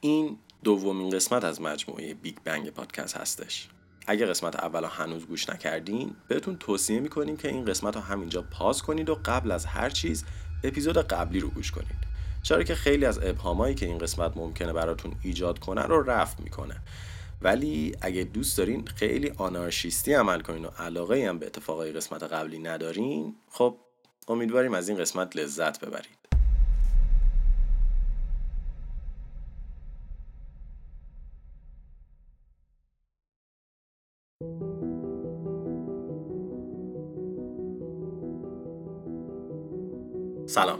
این دومین قسمت از مجموعه بیگ بنگ پادکست هستش. اگه قسمت اول هنوز گوش نکردین بهتون توصیه می‌کنیم که این قسمت رو همینجا pause کنید و قبل از هر چیز اپیزود قبلی رو گوش کنید. چرا که خیلی از ابهامایی که این قسمت ممکنه براتون ایجاد کنه رو رفع می‌کنه. ولی اگه دوست دارین خیلی آنارشیستی عمل کنین و علاقه هم به اتفاقای قسمت قبلی ندارین خب امیدواریم از این قسمت لذت ببرید. سلام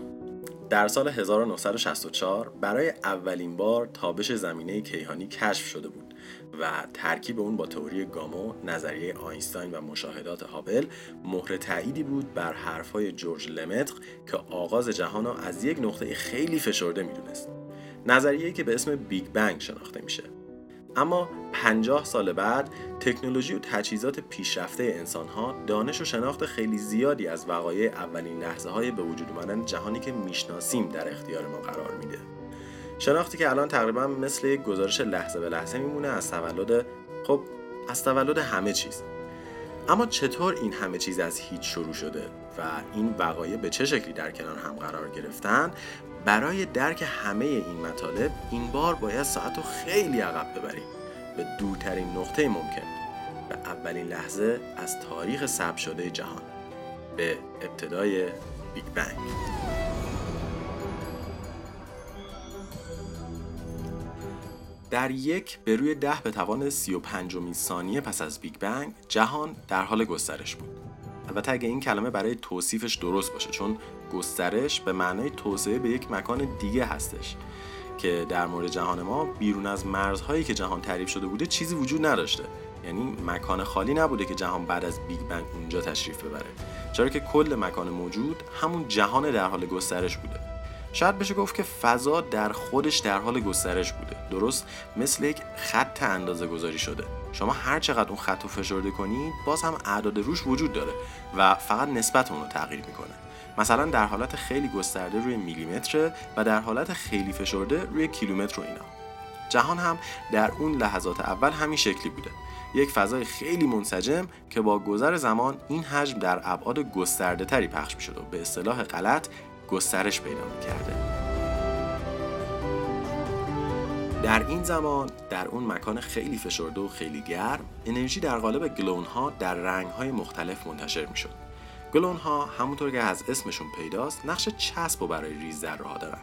در سال 1964 برای اولین بار تابش زمینه کیهانی کشف شده بود و ترکیب اون با تئوری گامو، نظریه آینستاین و مشاهدات هابل مهر تأییدی بود بر حرفهای جورج لمتر که آغاز جهان را از یک نقطه خیلی فشرده می‌دونست. نظریه‌ای که به اسم بیگ بنگ شناخته میشه. اما 50 سال بعد تکنولوژی و تجهیزات پیشرفته انسانها دانش و شناخت خیلی زیادی از وقایع اولین لحظه های به وجود اومدن جهانی که می‌شناسیم در اختیار ما قرار میده. شناختی که الان تقریبا مثل یک گزارش لحظه به لحظه میمونه از تولد خب از تولد همه چیز. اما چطور این همه چیز از هیچ شروع شده و این وقایع به چه شکلی در کنار هم قرار گرفتن؟ برای درک همه این مطالب این بار باید ساعت رو خیلی عقب ببریم. به دورترین نقطه ممکن. به اولین لحظه از تاریخ ثبت شده جهان. به ابتدای بیگ بنگ. در یک به روی ده به توان سی و پنجمین ثانیه پس از بیگ بنگ جهان در حال گسترش بود. البته اگه این کلمه برای توصیفش درست باشه چون گسترش به معنای توسعه به یک مکان دیگه هستش که در مورد جهان ما بیرون از مرزهایی که جهان تعریف شده بوده چیزی وجود نداشته. یعنی مکان خالی نبوده که جهان بعد از بیگ بنگ اونجا تشریف ببره. چرا که کل مکان موجود همون جهان در حال گسترش بوده. شاید بشه گفت که فضا در خودش در حال گسترش بوده. درست مثل یک خط اندازه گذاری شده. شما هر چقدر اون خط رو فشرده کنید باز هم اعداد روش وجود داره و فقط نسبت اون رو تغییر می‌کنه. مثلا در حالت خیلی گسترده روی میلیمتر و در حالت خیلی فشرده روی کیلومتر و اینا. جهان هم در اون لحظات اول همین شکلی بوده. یک فضای خیلی منسجم که با گذر زمان این حجم در ابعاد گسترده تری پخش می شد و به اصطلاح غلط گسترش پیدا کرده. در این زمان در اون مکان خیلی فشرده و خیلی گرم انرژی در قالب گلون ها در رنگ های مختلف منتشر می گلون ها همونطور که از اسمشون پیداست نقش چسب و برای ریز ذره دارن.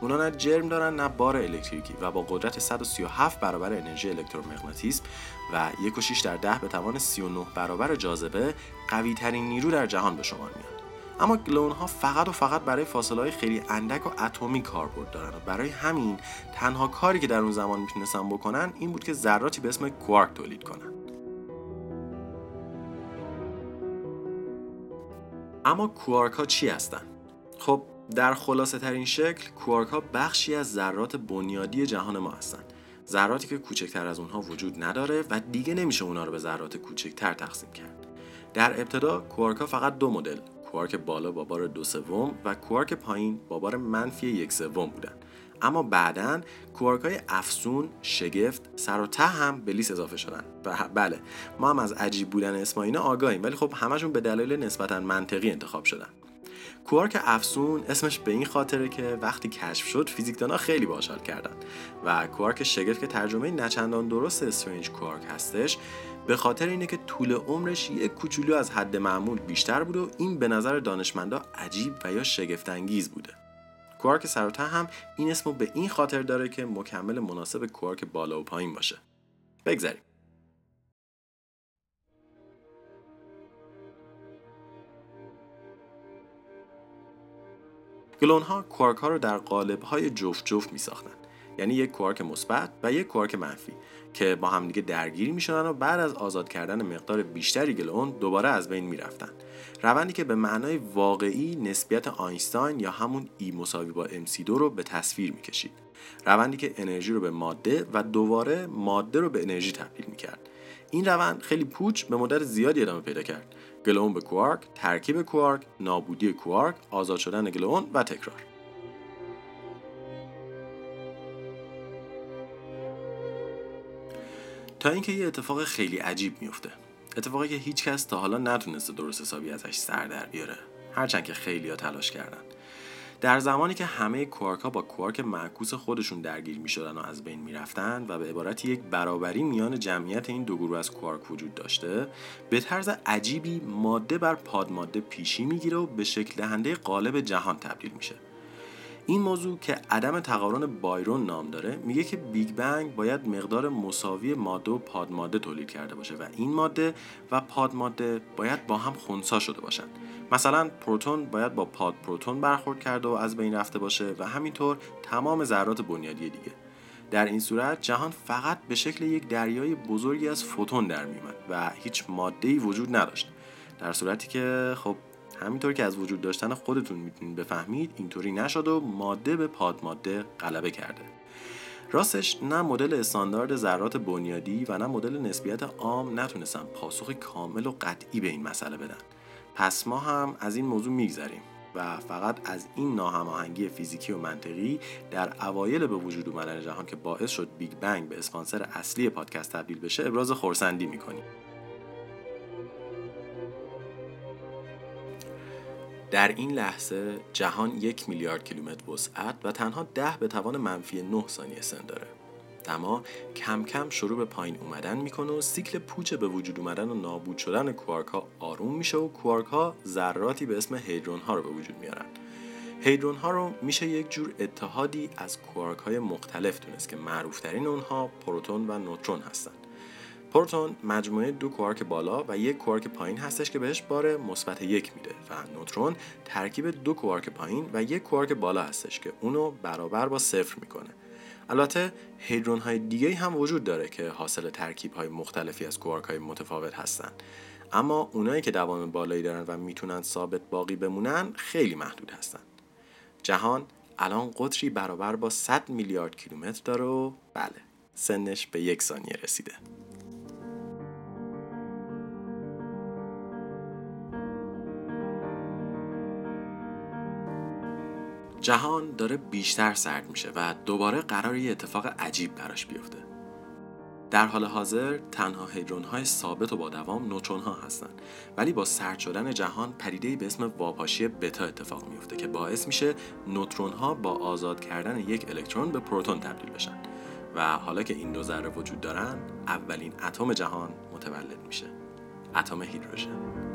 اونا نه جرم دارن نه بار الکتریکی و با قدرت 137 برابر انرژی الکترومغناطیسم و 1.6 در 10 به توان 39 برابر جاذبه قوی ترین نیرو در جهان به شمار میاد. اما گلون ها فقط و فقط برای فاصله های خیلی اندک و اتمی کاربرد دارن و برای همین تنها کاری که در اون زمان می‌تونستن بکنن این بود که ذراتی به اسم کوارک تولید کنن. اما کوارک ها چی هستن؟ خب در خلاصه ترین شکل کوارک ها بخشی از ذرات بنیادی جهان ما هستند. ذراتی که کوچکتر از اونها وجود نداره و دیگه نمیشه اونها رو به ذرات کوچکتر تقسیم کرد. در ابتدا کوارک ها فقط دو مدل کوارک بالا با بار دو سوم و کوارک پایین با بار منفی یک سوم بودن. اما بعدا کوارک های افسون، شگفت، سر و ته هم به لیست اضافه شدن. و بله ما هم از عجیب بودن اسم اینا آگاهیم ولی خب همشون به دلایل نسبتا منطقی انتخاب شدن. کوارک افسون اسمش به این خاطره که وقتی کشف شد فیزیکدانا خیلی باحال کردن و کوارک شگفت که ترجمه نچندان درست استرنج کوارک هستش به خاطر اینه که طول عمرش یک کوچولو از حد معمول بیشتر بود و این به نظر دانشمندا عجیب و یا شگفت انگیز بوده. کوارک سر هم این اسمو به این خاطر داره که مکمل مناسب کوارک بالا و پایین باشه. بگذریم گلون ها کوارک ها رو در قالب های جفت جفت می ساختن. یعنی یک کوارک مثبت و یک کوارک منفی که با همدیگه درگیری می‌شدن و بعد از آزاد کردن مقدار بیشتری گلون دوباره از بین می‌رفتن. روندی که به معنای واقعی نسبیت آینستاین یا همون ای مساوی با MC2 رو به تصویر می‌کشید. روندی که انرژی رو به ماده و دوباره ماده رو به انرژی تبدیل می‌کرد. این روند خیلی پوچ به مدت زیادی ادامه پیدا کرد. گلون به کوارک، ترکیب کوارک، نابودی کوارک، آزاد شدن گلون و تکرار. تا اینکه یه اتفاق خیلی عجیب میفته. اتفاقی که هیچکس تا حالا نتونسته درست حسابی ازش سر در بیاره. هرچند که خیلیا تلاش کردن. در زمانی که همه کوارک ها با کوارک معکوس خودشون درگیر می شدن و از بین می رفتن و به عبارت یک برابری میان جمعیت این دو گروه از کوارک وجود داشته به طرز عجیبی ماده بر پادماده پیشی می‌گیره و به شکل دهنده قالب جهان تبدیل میشه. این موضوع که عدم تقارن باریون نام داره میگه که بیگ بنگ باید مقدار مساوی ماده و پادماده تولید کرده باشه و این ماده و پادماده باید با هم خونسا شده باشند مثلا پروتون باید با پاد پروتون برخورد کرده و از بین رفته باشه و همینطور تمام ذرات بنیادی دیگه. در این صورت جهان فقط به شکل یک دریای بزرگی از فوتون در میومد و هیچ ماده‌ای وجود نداشت. در صورتی که خب همینطور که از وجود داشتن خودتون می‌تونید بفهمید اینطوری نشد و ماده به پادماده غلبه کرده. راستش نه مدل استاندارد ذرات بنیادی و نه مدل نسبیت عام نتونستن پاسخ کامل و قطعی به این مسئله بدن. پس ما هم از این موضوع میگذریم و فقط از این ناهماهنگی فیزیکی و منطقی در اوایل به وجود اومدن جهان که باعث شد بیگ بنگ به اسپانسر اصلی پادکست تبدیل بشه ابراز خرسندی می‌کنیم. در این لحظه جهان یک میلیارد کیلومتر وسعت و تنها ده به توان منفی 9 ثانیه سن داره. دما کم کم شروع به پایین اومدن می‌کنه و سیکل پوچ به وجود اومدن و نابود شدن کوارک ها آروم میشه و کوارک ها ذراتی به اسم هیدرون ها رو به وجود میارن. هیدرون ها رو میشه یک جور اتحادی از کوارک های مختلف دونست که معروفترین اونها پروتون و نوترون هستند پروتون مجموعه دو کوارک بالا و یک کوارک پایین هستش که بهش بار مثبت یک میده و نوترون ترکیب دو کوارک پایین و یک کوارک بالا هستش که اونو برابر با صفر می‌کنه. البته هیدرون های دیگه هم وجود داره که حاصل ترکیب های مختلفی از کوارک های متفاوت هستن. اما اونایی که دوام بالایی دارن و می‌تونن ثابت باقی بمونن خیلی محدود هستن. جهان الان قطری برابر با 100 میلیارد کیلومتر داره و بله سنش به یک ثانیه رسیده. جهان داره بیشتر سرد میشه و دوباره قرار یه اتفاق عجیب براش بیفته. در حال حاضر تنها هیدرون های ثابت و با دوام نوترون ها هستن. ولی با سرد شدن جهان پدیده به اسم واپاشی بتا اتفاق میفته که باعث میشه نوترون ها با آزاد کردن یک الکترون به پروتون تبدیل بشن. و حالا که این دو ذره وجود دارن اولین اتم جهان متولد میشه. اتم هیدروژن.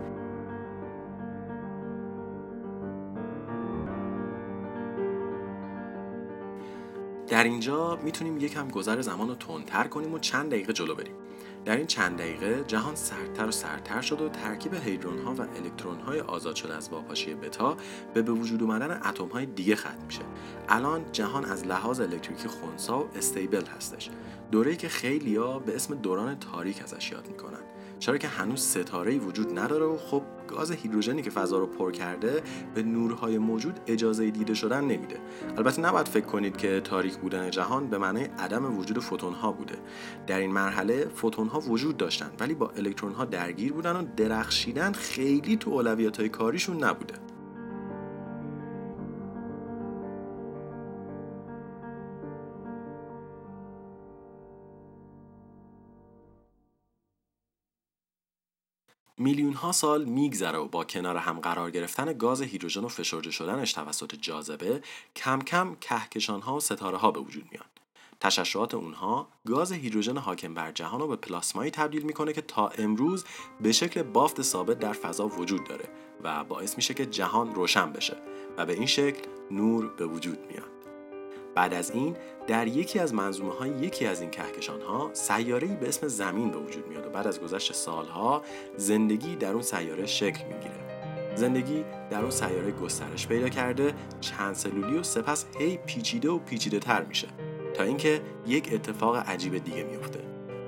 در اینجا می‌تونیم یکم گذر زمان رو تندتر کنیم و چند دقیقه جلو بریم. در این چند دقیقه جهان سردتر و سردتر شد و ترکیب هیدرون ها و الکترون های آزاد شده از واپاشی بتا به به وجود اومدن اتم های دیگه ختم میشه. الان جهان از لحاظ الکتریکی خونسا و استیبل هستش. دوره‌ای که خیلیا به اسم دوران تاریک ازش یاد می‌کنن. چرا که هنوز ستاره وجود نداره و خب گاز هیدروژنی که فضا رو پر کرده به نورهای موجود اجازه دیده شدن نمیده. البته نباید فکر کنید که تاریک بودن جهان به معنای عدم وجود فوتون ها بوده. در این مرحله فوتون ها وجود داشتن ولی با الکترون ها درگیر بودن و درخشیدن خیلی تو اولویت های کاریشون نبوده. میلیون ها سال میگذره و با کنار هم قرار گرفتن گاز هیدروژن و فشرده شدنش توسط جاذبه کم کم کهکشان ها و ستاره ها به وجود میان. تشعشعات اونها گاز هیدروژن حاکم بر جهان رو به پلاسمایی تبدیل می‌کنه که تا امروز به شکل بافت ثابت در فضا وجود داره و باعث میشه که جهان روشن بشه و به این شکل نور به وجود میاد. بعد از این در یکی از منظومه های یکی از این کهکشان ها سیاره به اسم زمین به وجود میاد و بعد از گذشت سالها زندگی در اون سیاره شکل می‌گیره. زندگی در اون سیاره گسترش پیدا کرده چند سلولی و سپس هی پیچیده و پیچیده تر میشه تا اینکه یک اتفاق عجیب دیگه میفته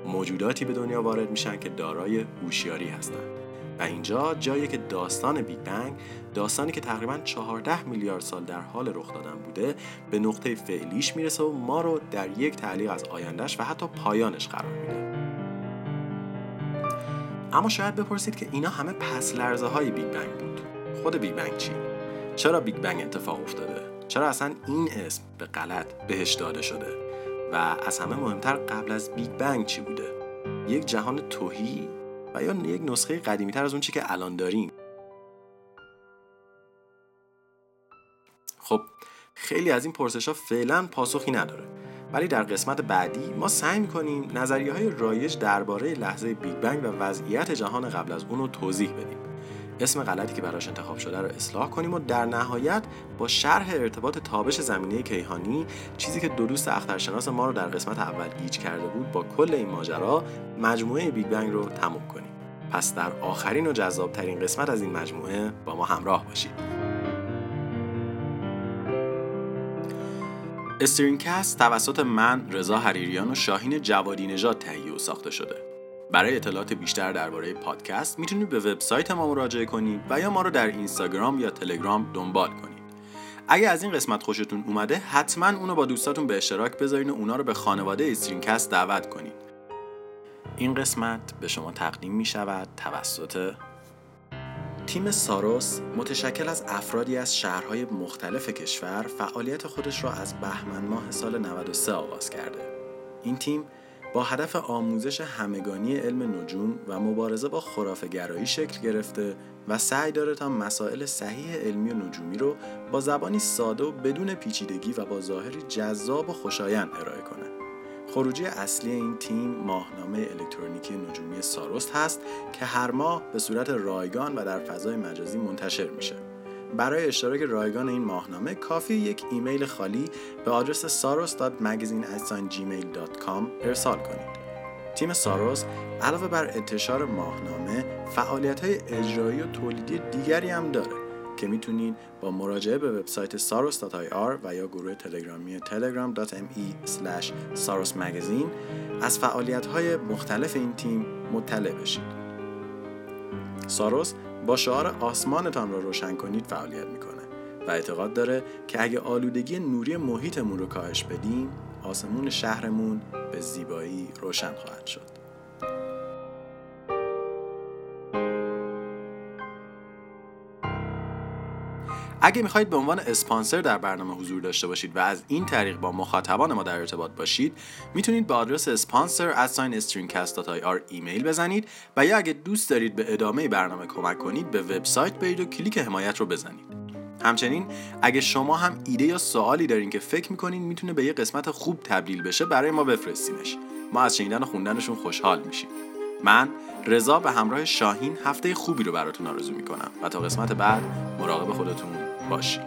موجوداتی به دنیا وارد میشن که دارای هوشیاری هستند و اینجا جایی که داستان بیگ بنگ داستانی که تقریبا 14 میلیارد سال در حال رخ دادن بوده به نقطه فعلیش می‌رسه و ما رو در یک تعلیق از آیندهش و حتی پایانش قرار میده. اما شاید بپرسید که اینا همه پس لرزه های بیگ بنگ بود. خود بیگ بنگ چی؟ چرا بیگ بنگ اتفاق افتاده؟ چرا اصلا این اسم به غلط بهش داده شده؟ و از همه مهمتر قبل از بیگ بنگ چی بوده؟ یک جهان تهی؟ و یا یک نسخه قدیمی تر از اون چی که الان داریم. خب خیلی از این پرسش ها فعلا پاسخی نداره. ولی در قسمت بعدی ما سعی می‌کنیم نظریه های رایج درباره لحظه بیگ بنگ و وضعیت جهان قبل از اون رو توضیح بدیم. اسم غلطی که براش انتخاب شده رو اصلاح کنیم و در نهایت با شرح ارتباط تابش زمینه کیهانی چیزی که دو دوست اخترشناس ما رو در قسمت اول گیج کرده بود با کل این ماجرا مجموعه بیگ بنگ رو تموم کنیم. پس در آخرین و جذابترین قسمت از این مجموعه با ما همراه باشید. StringCast توسط من رضا حریریان و شاهین جوادی نژاد تهیه و ساخته شده. برای اطلاعات بیشتر درباره پادکست می‌تونید به وبسایت ما مراجعه کنید و یا ما رو در اینستاگرام یا تلگرام دنبال کنید اگه از این قسمت خوشتون اومده حتما اونو با دوستاتون به اشتراک بذارین و اونا رو به خانواده استرینکست دعوت کنید این قسمت به شما تقدیم می شود توسط تیم ساروس متشکل از افرادی از شهرهای مختلف کشور فعالیت خودش را از بهمن ماه سال 93 آغاز کرده. این تیم با هدف آموزش همگانی علم نجوم و مبارزه با خرافگرایی شکل گرفته و سعی داره تا مسائل صحیح علمی و نجومی رو با زبانی ساده و بدون پیچیدگی و با ظاهری جذاب و خوشایند ارائه کنه. خروجی اصلی این تیم ماهنامه الکترونیکی نجومی ساروست هست که هر ماه به صورت رایگان و در فضای مجازی منتشر میشه. برای اشتراک رایگان این ماهنامه کافی یک ایمیل خالی به آدرس saros.magazine@gmail.com ارسال کنید. تیم ساروس علاوه بر انتشار ماهنامه فعالیت های اجرایی و تولیدی دیگری هم داره که می‌تونید با مراجعه به وبسایت saros.ir و یا گروه تلگرامی telegram.me sarosmagazine از فعالیت های مختلف این تیم مطلع بشید. ساروس با شعار آسمانتان را روشن کنید فعالیت می‌کنه و اعتقاد داره که اگه آلودگی نوری محیطمون رو کاهش بدیم آسمون شهرمون به زیبایی روشن خواهد شد. اگه می‌خواهید به عنوان اسپانسر در برنامه حضور داشته باشید و از این طریق با مخاطبان ما در ارتباط باشید می‌تونید به آدرس اسپانسر آر ایمیل بزنید و یا اگه دوست دارید به ادامه برنامه کمک کنید به وبسایت برید و کلیک حمایت رو بزنید. همچنین اگه شما هم ایده یا سوالی دارین که فکر می‌کنین می‌تونه به یه قسمت خوب تبدیل بشه برای ما بفرستینش. ما از شنیدن و خوندنشون خوشحال میشیم. من رضا به همراه شاهین هفته خوبی رو براتون آرزو می‌کنم و تا قسمت بعد مراقب خودتون باشید